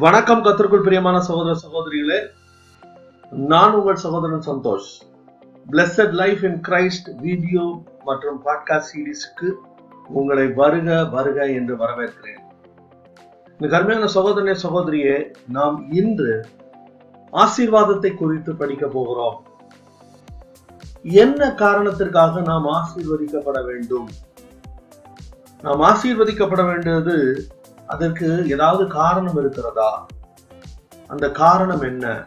வணக்கம் கத்திற்குள் பிரியமான சகோதர சகோதரிகளே நான் உங்கள் சகோதரன் Santhosh. Blessed life in Christ video மற்றும் பாட்காஸ்ட் சீரீஸுக்கு உங்களை வருக வருக என்று வரவேற்கிறேன். இந்த கருமையான சகோதரனே சகோதரியே நாம் இன்று ஆசீர்வாதத்தை குறித்து படிக்க போகிறோம். என்ன காரணத்திற்காக நாம் ஆசீர்வதிக்கப்பட வேண்டும்? நாம் ஆசீர்வதிக்கப்பட வேண்டியது அதற்கு ஏதாவது காரணம் இருக்கிறதா? அந்த காரணம் என்ன?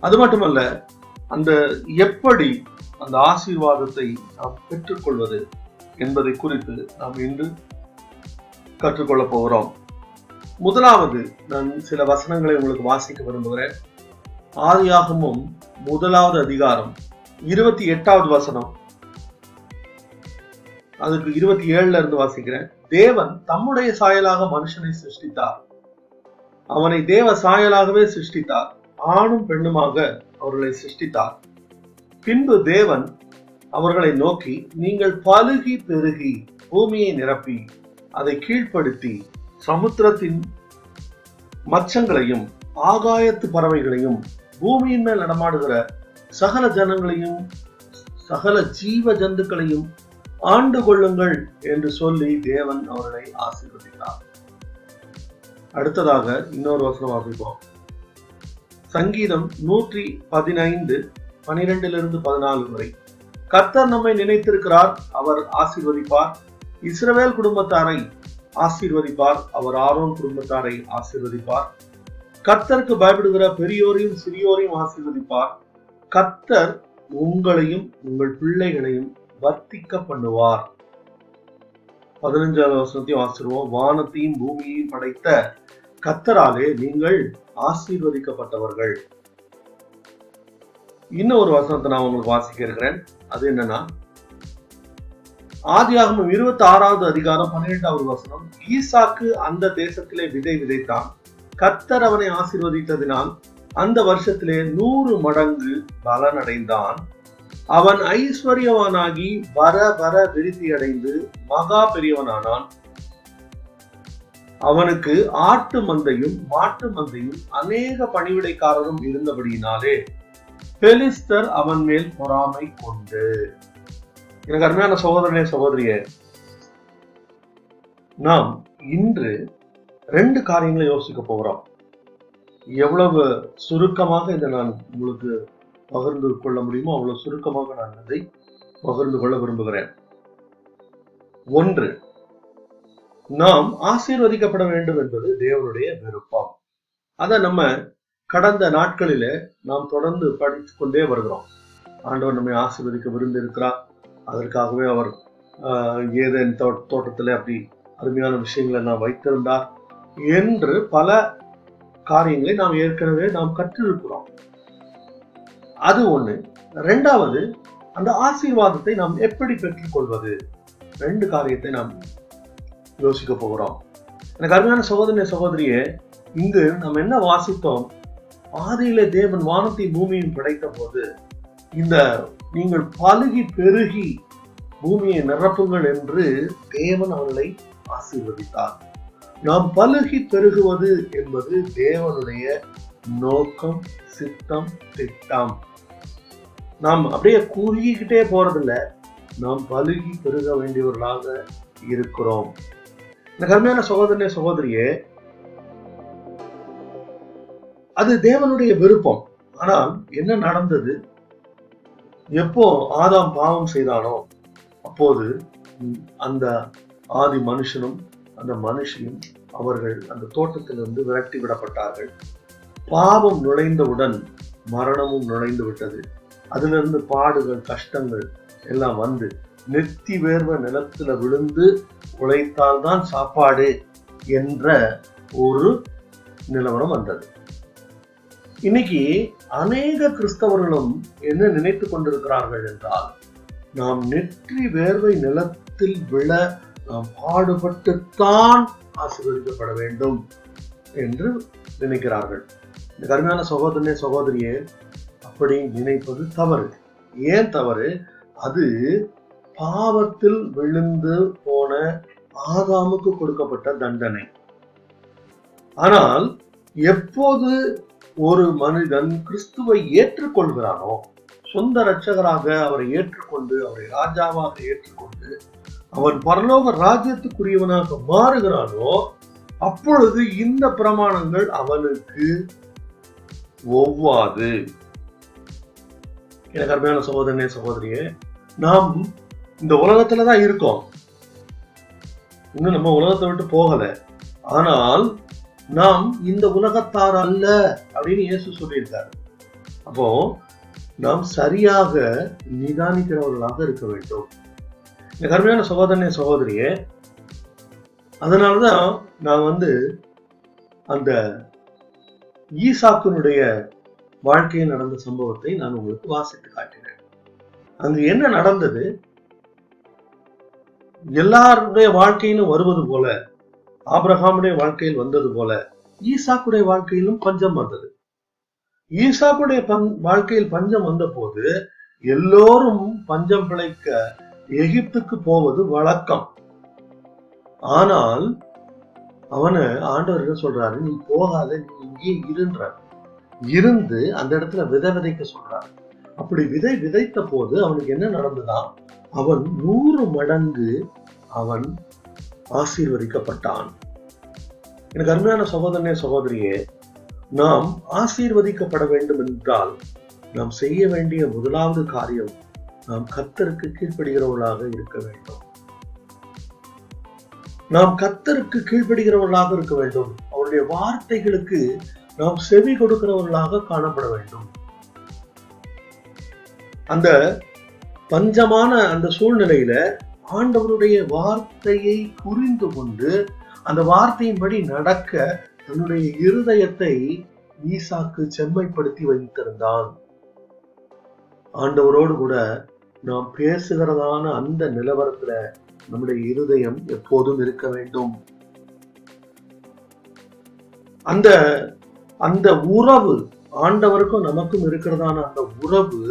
அது மட்டுமல்ல அந்த எப்படி அந்த ஆசீர்வாதத்தை நாம் பெற்றுக்கொள்வது என்பதை குறித்து நாம் இன்று கற்றுக்கொள்ள போகிறோம். முதலாவது நான் சில வசனங்களை உங்களுக்கு வாசிக்க விரும்புகிறேன். ஆதியாகமும் முதலாவது அதிகாரம் இருபத்தி எட்டாவது வசனம். அதுக்கு இருபத்தி ஏழுல இருந்து வாசிக்கிறேன். தேவன் தம்முடைய சாயலாக மனுஷனை சிருஷ்டித்தார். அவனை தேவ சாயலாகவே சிருஷ்டித்தார். ஆணும் பெண்ணுமாக அவர்களை சிருஷ்டித்தார். பின்பு தேவன் அவர்களை நோக்கி நீங்கள் பழுகி பெருகி பூமியை நிரப்பி அதை கீழ்ப்படுத்தி சமுத்திரத்தின் மச்சங்களையும் ஆகாயத்து பறவைகளையும் பூமியின் மேல் நடமாடுகிற சகல ஜனங்களையும் சகல ஜீவ ஜந்துக்களையும் ஆண்டு கொள்ளுங்கள் என்று சொல்லி தேவன் அவர்களை ஆசீர்வதித்தார். அடுத்ததாக இன்னொரு வசனம் வாசிப்போம். சங்கீதம் நூற்றி பதினைந்து பனிரெண்டிலிருந்து பதினாலு வரை. கர்த்தர் நம்மை நினைத்திருக்கிறார் அவர் ஆசீர்வதிப்பார். இஸ்ரவேல் குடும்பத்தாரை ஆசீர்வதிப்பார் அவர் ஆரோன் குடும்பத்தாரை ஆசீர்வதிப்பார். கர்த்தருக்கு பயப்படுகிற பெரியோரையும் சிறியோரையும் ஆசீர்வதிப்பார். கர்த்தர் உங்களையும் உங்கள் பிள்ளைகளையும் வர்த்திக்க பண்ணுவார் பதினஞ்சாவது வசனத்தையும் வாசிடுவோம் வானத்தையும் பூமியையும் படைத்த கத்தராலே நீங்கள் ஆசீர்வதிக்கப்பட்டவர்கள். இன்னும் ஒரு வசனத்தை நான் உங்களுக்கு வாசிக்க இருக்கிறேன். அது என்னன்னா ஆதியாகமம் இருபத்தி ஆறாவது அதிகாரம் பன்னிரெண்டாவது வசனம் ஈசாக்கு அந்த தேசத்திலே விதை விதைத்தான். கத்தர் அவனை ஆசீர்வதித்ததினால் அந்த வருஷத்திலே நூறு மடங்கு பலனடைந்தான். அவன் ஐஸ்வர்யவானாகி வர வர விருத்தி அடைந்து மகா பெரியவனானான். அவனுக்கு ஆட்டு மந்தையும் மாட்டு மந்தையும் அநேக பணிவிடைக்காரரும் இருந்தபடியினாலே பெலிஸ்தர் அவன் மேல் பொறாமை கொண்டு. எனக்கு அருமையான சகோதரனே சகோதரிய நாம் இன்று ரெண்டு காரியங்களை யோசிக்க போகிறோம். எவ்வளவு சுருக்கமாக இதை நான் உங்களுக்கு பகிர்ந்து கொள்ள முடியுமோ அவ்வளவு சுருக்கமாக நான் அதை பகிர்ந்து கொள்ள விரும்புகிறேன். ஒன்று நாம் ஆசீர்வதிக்கப்பட வேண்டும் என்பது தேவனுடைய விருப்பம். அதை நம்ம கடந்த நாட்களில நாம் தொடர்ந்து படித்து கொண்டே வருகிறோம். ஆண்டவர் நம்மை ஆசீர்வதிக்க விரும்பியிருக்கிறார். அதற்காகவே அவர் ஏதேன் தோட்டத்தில் அப்படி அருமையான விஷயங்களை நாம் வைத்திருந்தார் என்று பல காரியங்களை நாம் ஏற்கனவே நாம் கற்றிருக்கிறோம். அது ஒண்ணு. ரெண்டாவது அந்த ஆசீர்வாதத்தை நாம் எப்படி பெற்றுக்கொள்வது? ரெண்டு காரியத்தை நாம் யோசிக்க போகிறோம். எனக்கு அருமையான சகோதரிய சகோதரியே இங்கு நாம் என்ன வாசித்தோம்? ஆதியிலே தேவன் வானத்தை பூமியும் படைத்த போது இந்த நீங்கள் பழுகி பெருகி பூமியை நிரப்புங்கள் என்று தேவன் அவர்களை ஆசீர்வதித்தார். நாம் பழுகி பெருகுவது என்பது தேவனுடைய நோக்கம் சித்தம் திட்டம். நாம் அப்படியே குறுகிக்கிட்டே போறதில்ல. நாம் பழுகி பெருக வேண்டியவர்களாக இருக்கிறோம். இந்த கருமையான சகோதரனே சகோதரியே அது தேவனுடைய விருப்பம். ஆனால் என்ன நடந்தது? எப்போ ஆதாம் பாவம் செய்தானோ அப்போது அந்த ஆதி மனுஷனும் அந்த மனுஷியும் அவர்கள் அந்த தோட்டத்திலிருந்து விரட்டி விடப்பட்டார்கள். பாவம் நுழைந்தவுடன் மரணமும் நுழைந்து விட்டது. அதிலிருந்து பாடுகள் கஷ்டங்கள் எல்லாம் வந்து நெத்தி வேர்வ நிலத்துல விழுந்து உழைத்தால்தான் சாப்பாடு என்ற ஒரு நிலவரம் வந்தது. இன்னைக்கு அநேக கிறிஸ்தவர்களும் என்ன நினைத்து கொண்டிருக்கிறார்கள் என்றால் நாம் நெற்றி வேர்வை நிலத்தில் விழ நாம் பாடுபட்டுத்தான் ஆசீர்வதிக்கப்பட வேண்டும் என்று நினைக்கிறார்கள். இந்த கருமையான சகோதரனே சகோதரியே அப்படி நினைப்பது தவறு. ஏன் தவறு? அது பாவத்தில் விழுந்து போன ஆதாமுக்கு கொடுக்கப்பட்ட தண்டனை. ஆனால் எப்போது ஒரு மனிதன் கிறிஸ்துவை ஏற்றுக்கொள்கிறானோ சொந்த ரட்சகராக அவரை ஏற்றுக்கொண்டு அவரை ராஜாவாக ஏற்றுக்கொண்டு அவன் பரலோக ராஜ்யத்துக்குரியவனாக மாறுகிறானோ அப்பொழுது இந்த பிரமாணங்கள் அவனுக்கு ஒவ்வாது. எனக்கு அருமையான சகோதரனே சகோதரியே நாம் இந்த உலகத்துல தான் இருக்கோம். இன்னும் நம்ம உலகத்தை விட்டு போகல. ஆனால் நாம் இந்த உலகத்தார் அல்ல அப்படின்னு இயேசு சொல்லியிருக்காரு. அப்போ நாம் சரியாக நிதானிக்கிறவர்களாக இருக்க வேண்டும். இந்த கருமையான சகோதரனே சகோதரியே அதனாலதான் நான் வந்து அந்த ஈசாக்கினுடைய வாழ்க்கையில் நடந்த சம்பவத்தை நான் உங்களுக்கு வாசித்து காட்டினேன் அங்கு என்ன நடந்தது? எல்லாருடைய வாழ்க்கையிலும் வருவது போல ஆப்ரஹாமுடைய வாழ்க்கையில் வந்தது போல ஈசாக்குடைய வாழ்க்கையிலும் பஞ்சம் வந்தது. ஈசாக்குடைய வாழ்க்கையில் பஞ்சம் வந்த போது எல்லோரும் பஞ்சம் பிழைக்க எகிப்துக்கு போவது வழக்கம். ஆனால் அவனை ஆண்டவர் என்ன சொல்றாரு? நீ போகாத நீ இங்கே இருன்றார் இருந்து அந்த இடத்துல விதை விதைக்க சொல்றாரு. அப்படி விதை விதைத்த போது அவனுக்கு என்ன நடந்ததான் அவன் நூறு மடங்கு அவன் ஆசீர்வதிக்கப்பட்டான். எனக்கு அருமையான சகோதரனே சகோதரியே நாம் ஆசீர்வதிக்கப்பட வேண்டும் என்றால் நாம் செய்ய வேண்டிய முதலாவது காரியம் நாம் கத்தருக்கு கீழ்ப்படுகிறவர்களாக இருக்க வேண்டும். நாம் கத்தருக்கு கீழ்ப்படுகிறவர்களாக இருக்க வேண்டும். அவருடைய வார்த்தைகளுக்கு நாம் செவி கொடுக்கிறவர்களாக காணப்பட வேண்டும். அந்த பஞ்சமான அந்த சூழ்நிலையில ஆண்டவருடைய வார்த்தையை புரிந்து கொண்டு அந்த வார்த்தையின்படி நடக்க தன்னுடைய இருதயத்தை ஈசாக்கு செம்மைப்படுத்தி வைத்திருந்தான் ஆண்டவரோடு கூட நாம் பேசுகிறதான அந்த நிலவரத்துல நம்முடைய இருதயம் எப்போதும் இருக்க வேண்டும். அந்த அந்த உறவு ஆண்டவருக்கும் நமக்கும் இருக்கிறதான அந்த உறவு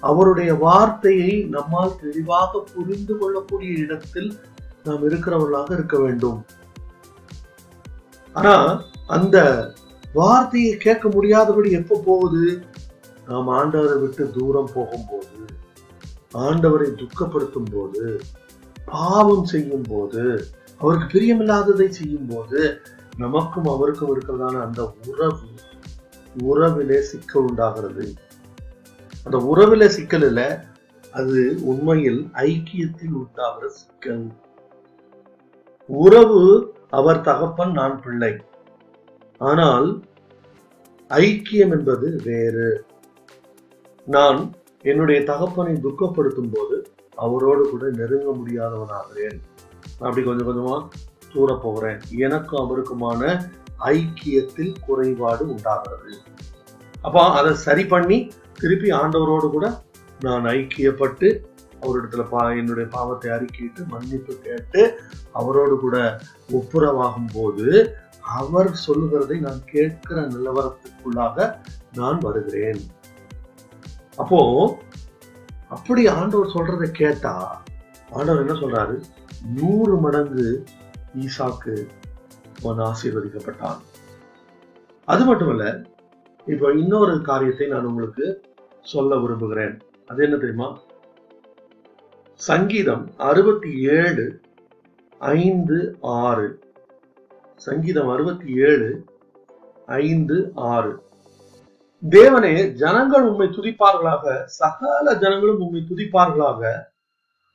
அவருடைய வார்த்தையை நம்மால் தெளிவாக புரிந்து கொள்ளக்கூடிய இடத்தில் நாம் இருக்கிறவர்களாக இருக்க வேண்டும். ஆனா அந்த வார்த்தையை கேட்க முடியாதபடி எப்ப போகுது? நாம் ஆண்டவரை விட்டு தூரம் போகும்போது ஆண்டவரை துக்கப்படுத்தும் போது பாவம் செய்யும் போது அவருக்கு பிரியமில்லாததை செய்யும் போது நமக்கும் அவருக்கும் இருக்கிறதான அந்த உறவு உறவிலே சிக்கல் உண்டாகிறது. அந்த உறவில சிக்கல் அது உண்மையில் ஐக்கியத்தில் உண்டாகிற சிக்கல். உறவு அவர் தகப்பன் நான் பிள்ளை. ஆனால் ஐக்கியம் என்பது வேறு. நான் என்னுடைய தகப்பனை துக்கப்படுத்தும் போது அவரோடு கூட நெருங்க முடியாதவனாகிறேன். அப்படி கொஞ்சம் கொஞ்சமா தூர போகிறேன் எனக்கும் அவருக்குமான ஐக்கியத்தில் குறைபாடு உண்டாகிறது. அப்போ அதை சரி பண்ணி திருப்பி ஆண்டவரோடு கூட நான் ஐக்கியப்பட்டு அவரிடத்துல பா என்னுடைய பாவத்தை அறிக்கிட்டு மன்னிப்பு கேட்டு அவரோடு கூட ஒப்புரவாகும் போது அவர் சொல்லுகிறதை நான் கேட்கிற நிலவரத்துக்குள்ளாக நான் வருகிறேன். அப்போ அப்படி ஆண்டவர் சொல்றதை கேட்டா ஆண்டவர் என்ன சொல்றாரு? நூறு மடங்கு ஈசாக்கு அவன் ஆசீர்வதிக்கப்பட்டான். அது மட்டுமல்ல இப்போ இன்னொரு காரியத்தை நான் உங்களுக்கு சொல்ல விரும்புகிறேன். அது என்ன தெரியுமா? சங்கீதம் அறுபத்தி ஏழு ஐந்து ஆறு. சங்கீதம் அறுபத்தி ஏழு ஐந்து ஆறு. தேவனே ஜனங்கள் உண்மை துதிப்பார்களாக சகல ஜனங்களும் உண்மை துதிப்பார்களாக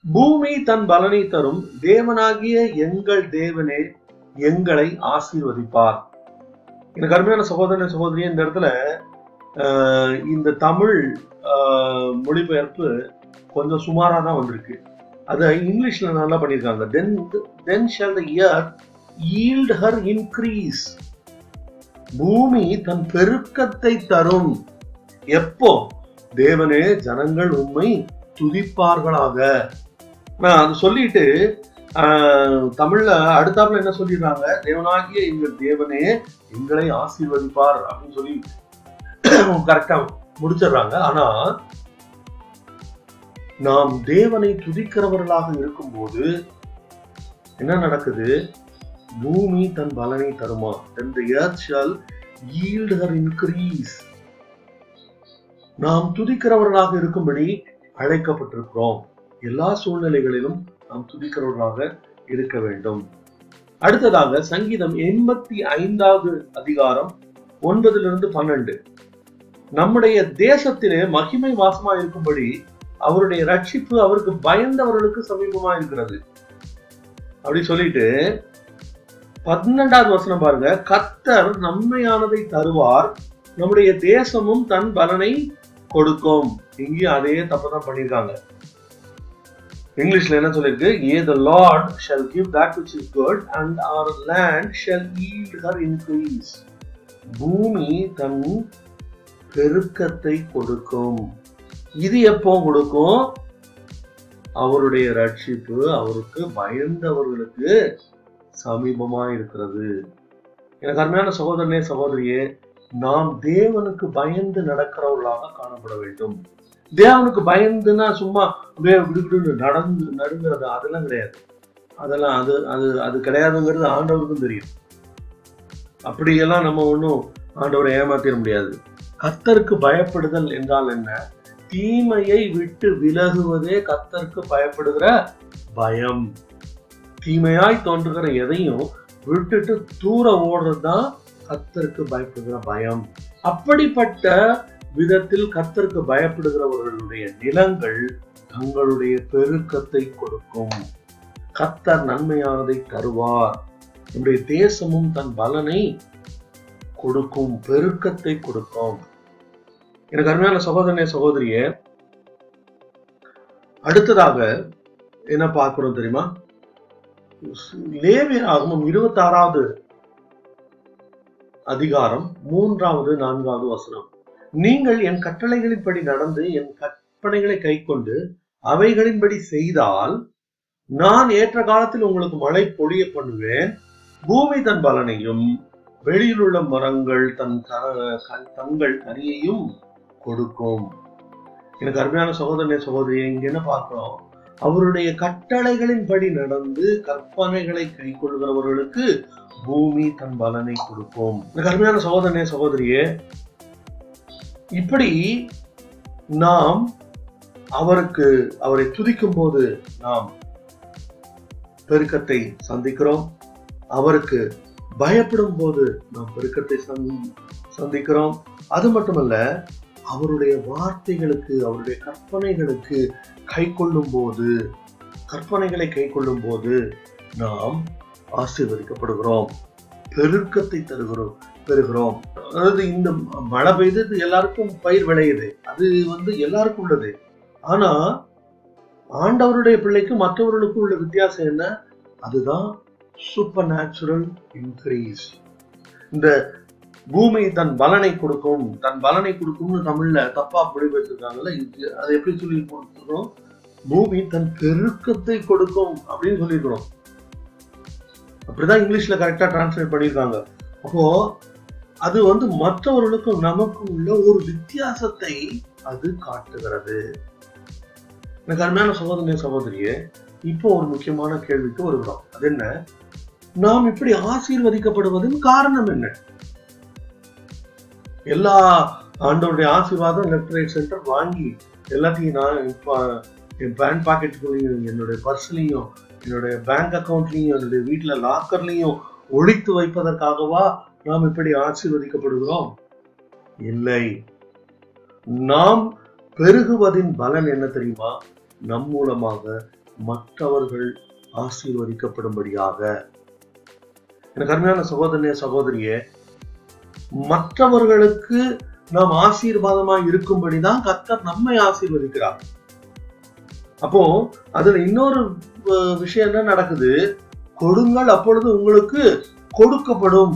பூமி தன் பலனை தரும் தேவனாகிய எங்கள் தேவனே எங்களை ஆசீர்வதிப்பார். எனக்கு அருமையான சகோதரன் சகோதரி இந்த இடத்துல ஆஹ், இந்த தமிழ் ஆஹ், மொழிபெயர்ப்பு கொஞ்சம் சுமாரா தான் வந்திருக்கு. அதை இங்கிலீஷ்ல நல்லா பண்ணியிருக்காங்க. Then then shall the earth yield her increase பூமி தன் பெருக்கத்தை தரும். எப்போ? தேவனே ஜனங்கள் உண்மை துதிப்பார்களாக. நான் அது சொல்லிட்டு ஆஹ், தமிழ்ல அடுத்தாப்புல என்ன சொல்லிடுறாங்க? தேவனாகிய எங்கள் தேவனே எங்களை ஆசீர்வதிப்பார் அப்படின்னு சொல்லி கரெக்டா முடிச்சிடுறாங்க. ஆனா நாம் தேவனை துதிக்கிறவர்களாக இருக்கும்போது என்ன நடக்குது? பூமி தன் பலனை தருமா? then the earth shall yield நாம் துதிக்கிறவர்களாக இருக்கும்படி அழைக்கப்பட்டிருக்கிறோம். எல்லா சூழ்நிலைகளிலும் நாம் துதிக்கிறவர்களாக இருக்க வேண்டும். அடுத்ததாக சங்கீதம் எண்பத்தி ஐந்தாவது அதிகாரம் ஒன்பதிலிருந்து பன்னெண்டு. நம்முடைய தேசத்திலே மகிமை வாசமா இருக்கும்படி அவருடைய ரட்சிப்பு அவருக்கு பயந்தவர்களுக்கு சமீபமா இருக்கிறது அப்படி சொல்லிட்டு பன்னெண்டாவது வசனம் பாருங்க. கத்தர் நன்மையானதை தருவார். நம்முடைய தேசமும் தன் பலனை கொடுக்கும். இங்கேயும் அதே தப்புதான் பண்ணியிருக்காங்க. இங்கிலீஷில் என்ன சொல்லிருக்கு? Yea the Lord shall give that which is good and our land shall yield her increase. பூமி தன் பெருக்கத்தை கொடுக்கும். இது எப்போ கொடுக்கும்? அவருடைய ரட்சிப்பு அவருக்கு பயந்தவர்களுக்கு சமீபமா இருக்கிறது. எனக்கு அருமையான சகோதரனே சகோதரியே நாம் தேவனுக்கு பயந்து நடக்கிறவர்களாக காணப்பட வேண்டும். தேவனுக்கு பயந்துன்னா சும்மா அப்படியே விடுவிடு நடந்து நடுங்கிறது அதெல்லாம் கிடையாது. அதெல்லாம் அது அது அது கிடையாதுங்கிறது ஆண்டவருக்கும் தெரியும். அப்படியெல்லாம் நம்ம ஒன்றும் ஆண்டவரை ஏமாத்திட முடியாது. கத்தருக்கு பயப்படுதல் என்றால் என்ன? தீமையை விட்டு விலகுவதே கத்தருக்கு பயப்படுகிற பயம். தீமையாய் தோன்றுகிற எதையும் விட்டுட்டு தூர ஓடுறது தான் கத்தருக்கு பயப்படுகிற பயம். அப்படிப்பட்ட விதத்தில் கத்தருக்கு பயப்படுகிறவர்களுடைய நிலங்கள் தங்களுடைய பெருக்கத்தை கொடுக்கும். கத்தர் நன்மையானதை தருவார். நம்முடைய தேசமும் தன் பலனை கொடுக்கும் பெருக்கத்தை கொடுக்கும். எனக்கு அருமையான சகோதரனே சகோதரிய அடுத்ததாக என்ன பார்க்கிறோம் தெரியுமா? லேவியர் ஆகமும் இருபத்தி ஆறாவது அதிகாரம் மூன்றாவது நான்காவது வசனம். நீங்கள் என் கட்டளைகளின்படி நடந்து என் கற்பனைகளை கைக்கொண்டு அவைகளின்படி செய்தால் நான் ஏற்ற காலத்தில் உங்களுக்கு மழை பொழிய பண்ணுவேன். பூமி தன் பலனையும் வெளியில் உள்ள மரங்கள் தன் தங்கள் கனியையும் கொடுக்கும். எனக்கு அருமையான சகோதரனை சகோதரியை இங்க என்ன பார்க்கிறோம்? அவருடைய கட்டளைகளின்படி நடந்து கற்பனைகளை கை கொள்கிறவர்களுக்கு பூமி தன் பலனை கொடுக்கும். எனக்கு அருமையான சகோதரனே சகோதரியே இப்படி நாம் அவருக்கு அவரை துதிக்கும் போது நாம் பெருக்கத்தை சந்திக்கிறோம். அவருக்கு பயப்படும் போது நாம் பெருக்கத்தை சந்திக்கிறோம். அது மட்டுமல்ல அவருடைய வார்த்தைகளுக்கு அவருடைய கற்பனைகளுக்கு கை கொள்ளும் போது கற்பனைகளை கை கொள்ளும் போது நாம் ஆசீர்வதிக்கப்படுகிறோம். பெருக்கத்தை தருகிறோம் பெறுகிறோம். அதாவது இந்த மழை பெய்தது எல்லாருக்கும் பயிர் விளையுது. அது வந்து எல்லாருக்கும் உள்ளது. ஆனா ஆண்டவருடைய பிள்ளைக்கு மற்றவர்களுக்கு உள்ள வித்தியாசம் என்ன? அதுதான் சூப்பர் நேச்சுரல் இன்க்ரீஸ் இந்த பூமி தன் பலனை கொடுக்கும் தன் பலனை கொடுக்கும்னு தமிழ்ல தப்பா மொழிபெயர்த்திருக்காங்கல்ல அதை எப்படி சொல்லி கொடுத்துருக்கோம்? பூமி தன் பெருக்கத்தை கொடுக்கும் அப்படின்னு சொல்லியிருக்கிறோம் அப்படிதான் இங்கிலீஷ்ல கரெக்டா டிரான்ஸ்லேட் பண்ணியிருக்காங்க. அப்போ அது வந்து மற்றவர்களுக்கும் நமக்கும் உள்ள ஒரு வித்தியாசத்தை அது காட்டுகிறது. எனக்கு அருமையான சகோதரிய சகோதரியே இப்போ ஒரு முக்கியமான கேள்விக்கு வருகிறோம். அது என்ன? நாம் இப்படி ஆசீர்வதிக்கப்படுவதன் காரணம் என்ன? எல்லா ஆண்டோருடைய ஆசீர்வாதம் லெப்ட் ரைட் சென்டர் வாங்கி எல்லாத்தையும் நான் இப்போ என் பேங்க் பாக்கெட்டுக்குள்ளேயும் என்னுடைய பர்ஸ்லையும் என்னுடைய பேங்க் அக்கௌண்ட்லையும் என்னுடைய வீட்டுல லாக்கர்லையும் ஒழித்து வைப்பதற்காகவா நாம் இப்படி ஆசீர்வதிக்கப்படுகிறோம்? இல்லை. நாம் பெருகுவதின் பலன் என்ன தெரியுமா? நம் மூலமாக மற்றவர்கள் ஆசீர்வதிக்கப்படும்படியாக. எனக்கு அருமையான சகோதரிய சகோதரியே மற்றவர்களுக்கு நாம் ஆசீர்வாதமா இருக்கும்படிதான் கத்தர் நம்மை ஆசீர்வதிக்கிறார். அப்போ அதுல இன்னொரு விஷயம் என்ன நடக்குது? கொடுங்கள் அப்பொழுது உங்களுக்கு கொடுக்கப்படும்.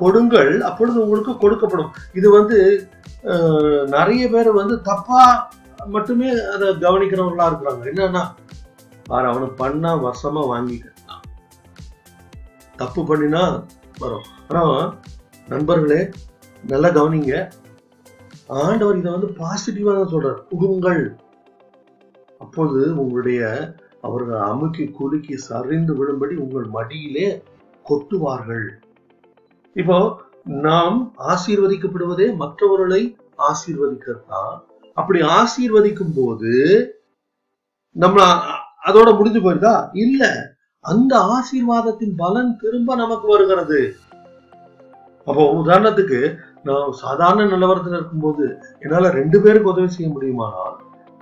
கொடுங்கள் அப்பொழுது உங்களுக்கு கொடுக்கப்படும். இது வந்து நிறைய பேர் வந்து தப்பா மட்டுமே அதை கவனிக்கிறவங்களா இருக்கிறாங்க. என்னன்னா பாரு அவனுக்கு பண்ணா வருஷமா வாங்கிக்கலாம் தப்பு பண்ணினா வரும். ஆனா நண்பர்களே நல்லா கவனிங்க. ஆண்டவர் இதை வந்து பாசிட்டிவா தான் சொல்றார். குடுங்கள் அப்போது உங்களுடைய அவர்கள் அமுக்கி குலுக்கி சரிந்து விழும்படி உங்கள் மடியிலே கொட்டுவார்கள். இப்போ நாம் ஆசீர்வதிக்கப்படுவதே மற்றவர்களை ஆசீர்வதிக்கத்தான் அப்படி ஆசீர்வதிக்கும் போது நம்ம அதோட முடிஞ்சு போயிருதா? இல்ல. அந்த ஆசீர்வாதத்தின் பலன் திரும்ப நமக்கு வருகிறது. அப்போ உதாரணத்துக்கு நான் சாதாரண நிலவரத்தில் இருக்கும்போது என்னால ரெண்டு பேருக்கு உதவி செய்ய முடியுமானால்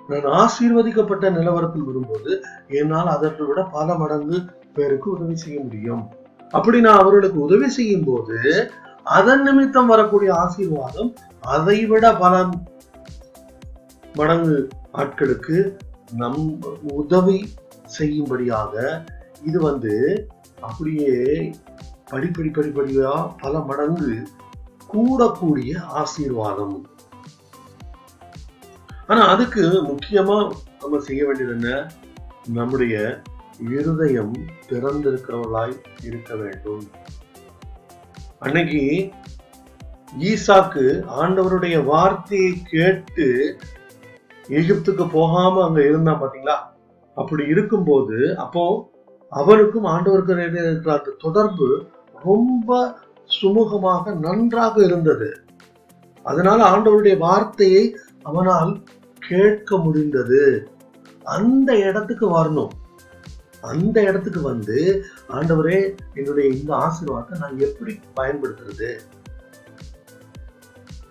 நான் ஆசீர்வதிக்கப்பட்ட நிலவரத்தில் வரும்போது என்னால் அதற்கு விட பல மடங்கு பேருக்கு உதவி செய்ய முடியும். அப்படி நான் அவர்களுக்கு உதவி செய்யும் போது அதன் நிமித்தம் வரக்கூடிய ஆசீர்வாதம் அதை விட பல மடங்கு ஆட்களுக்கு நம் உதவி செய்யும்படியாக இது வந்து அப்படியே படிப்படி படிப்படியா பல மடங்கு கூடக்கூடிய ஆசீர்வாதம். ஆனா அதுக்கு முக்கியமா நம்ம செய்ய வேண்டியது என்ன? நம்முடைய இருதயம் திறந்திருக்கிறவர்களாய் இருக்க வேண்டும். அன்னைக்கு ஈசாக்கு ஆண்டவருடைய வார்த்தையை கேட்டு எகிப்துக்கு போகாம அங்க இருந்தான் பாத்தீங்களா? அப்படி இருக்கும்போது அப்போ அவனுக்கும் ஆண்டவருக்கும் இருக்கிற அந்த தொடர்பு ரொம்ப சுமூகமாக நன்றாக இருந்தது. அதனால ஆண்டவருடைய வார்த்தையை அவனால் கேட்க முடிந்தது. அந்த இடத்துக்கு வரணும். அந்த இடத்துக்கு வந்து ஆண்டவரே என்னுடைய இந்த ஆசீர்வாதத்தை நான் எப்படி பயன்படுத்துறது?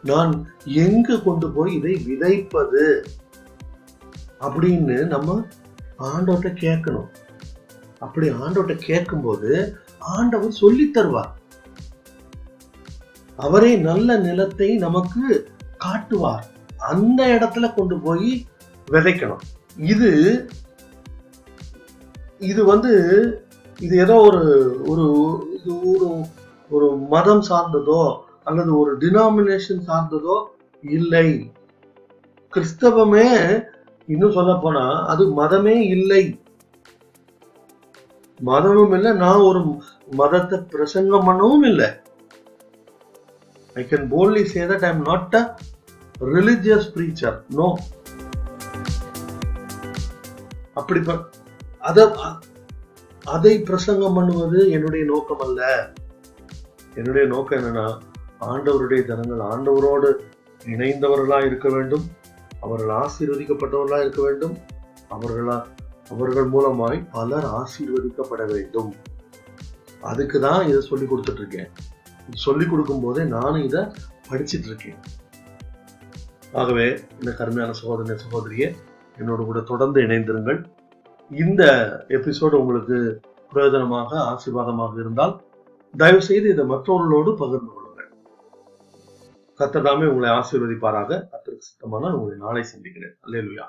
நான் எங்கு கொண்டு போய் இதை விதைப்பது? அப்படின்னு நம்ம ஆண்டவர்கிட்ட கேட்கணும். அப்படி ஆண்டவர்கிட்ட கேட்கும்போது ஆண்டவர் சொல்லி தருவார். அவரே நல்ல நிலத்தை நமக்கு காட்டுவார். அந்த இடத்துல கொண்டு போய் விதைக்கணும். இது இது வந்து இது ஏதோ ஒரு ஒரு இது ஒரு ஒரு மதம் சார்ந்ததோ அல்லது ஒரு டினாமினேஷன் சார்ந்ததோ இல்லை. கிறிஸ்தவமே இன்னும் சொல்ல போனா அது மதமே இல்லை. மதமும் இல்லை நான் ஒரு மதத்தை பிரசங்கம் பண்ணவும் இல்லை. I can only say that I am not a religious preacher no அப்படி அத அதை பிரசங்கம் பண்ணுவது என்னுடைய நோக்கம் அல்ல. என்னுடைய நோக்கம் என்னன்னா ஆண்டவருடைய ஜனங்கள் ஆண்டவரோடு இணைந்தவர்களா இருக்க வேண்டும். அவர்கள் ஆசீர்வதிக்கப்பட்டவர்களாக இருக்க வேண்டும். அவர்களா அவர்கள் மூலமாய் பலர் ஆசீர்வதிக்கப்பட வேண்டும். அதுக்கு தான் இதை சொல்லி கொடுத்துட்டு இருக்கேன் சொல்லி கொடுக்கும் போதே நானும் இதை படிச்சிட்டு இருக்கேன் ஆகவே இந்த கருமையான சகோதரிய சகோதரியை என்னோட கூட தொடர்ந்து இணைந்திருங்கள். இந்த எபிசோடு உங்களுக்கு பிரயோஜனமாக ஆசீர்வாதமாக இருந்தால் தயவு செய்து இதை மற்றவர்களோடு பகிர்ந்து கத்ததாமே உங்களை ஆசீர்வதிப்பாராக. கத்திற்கு சித்தமான உங்களை நாளை சந்திக்கிறேன். அல்லேலுயா.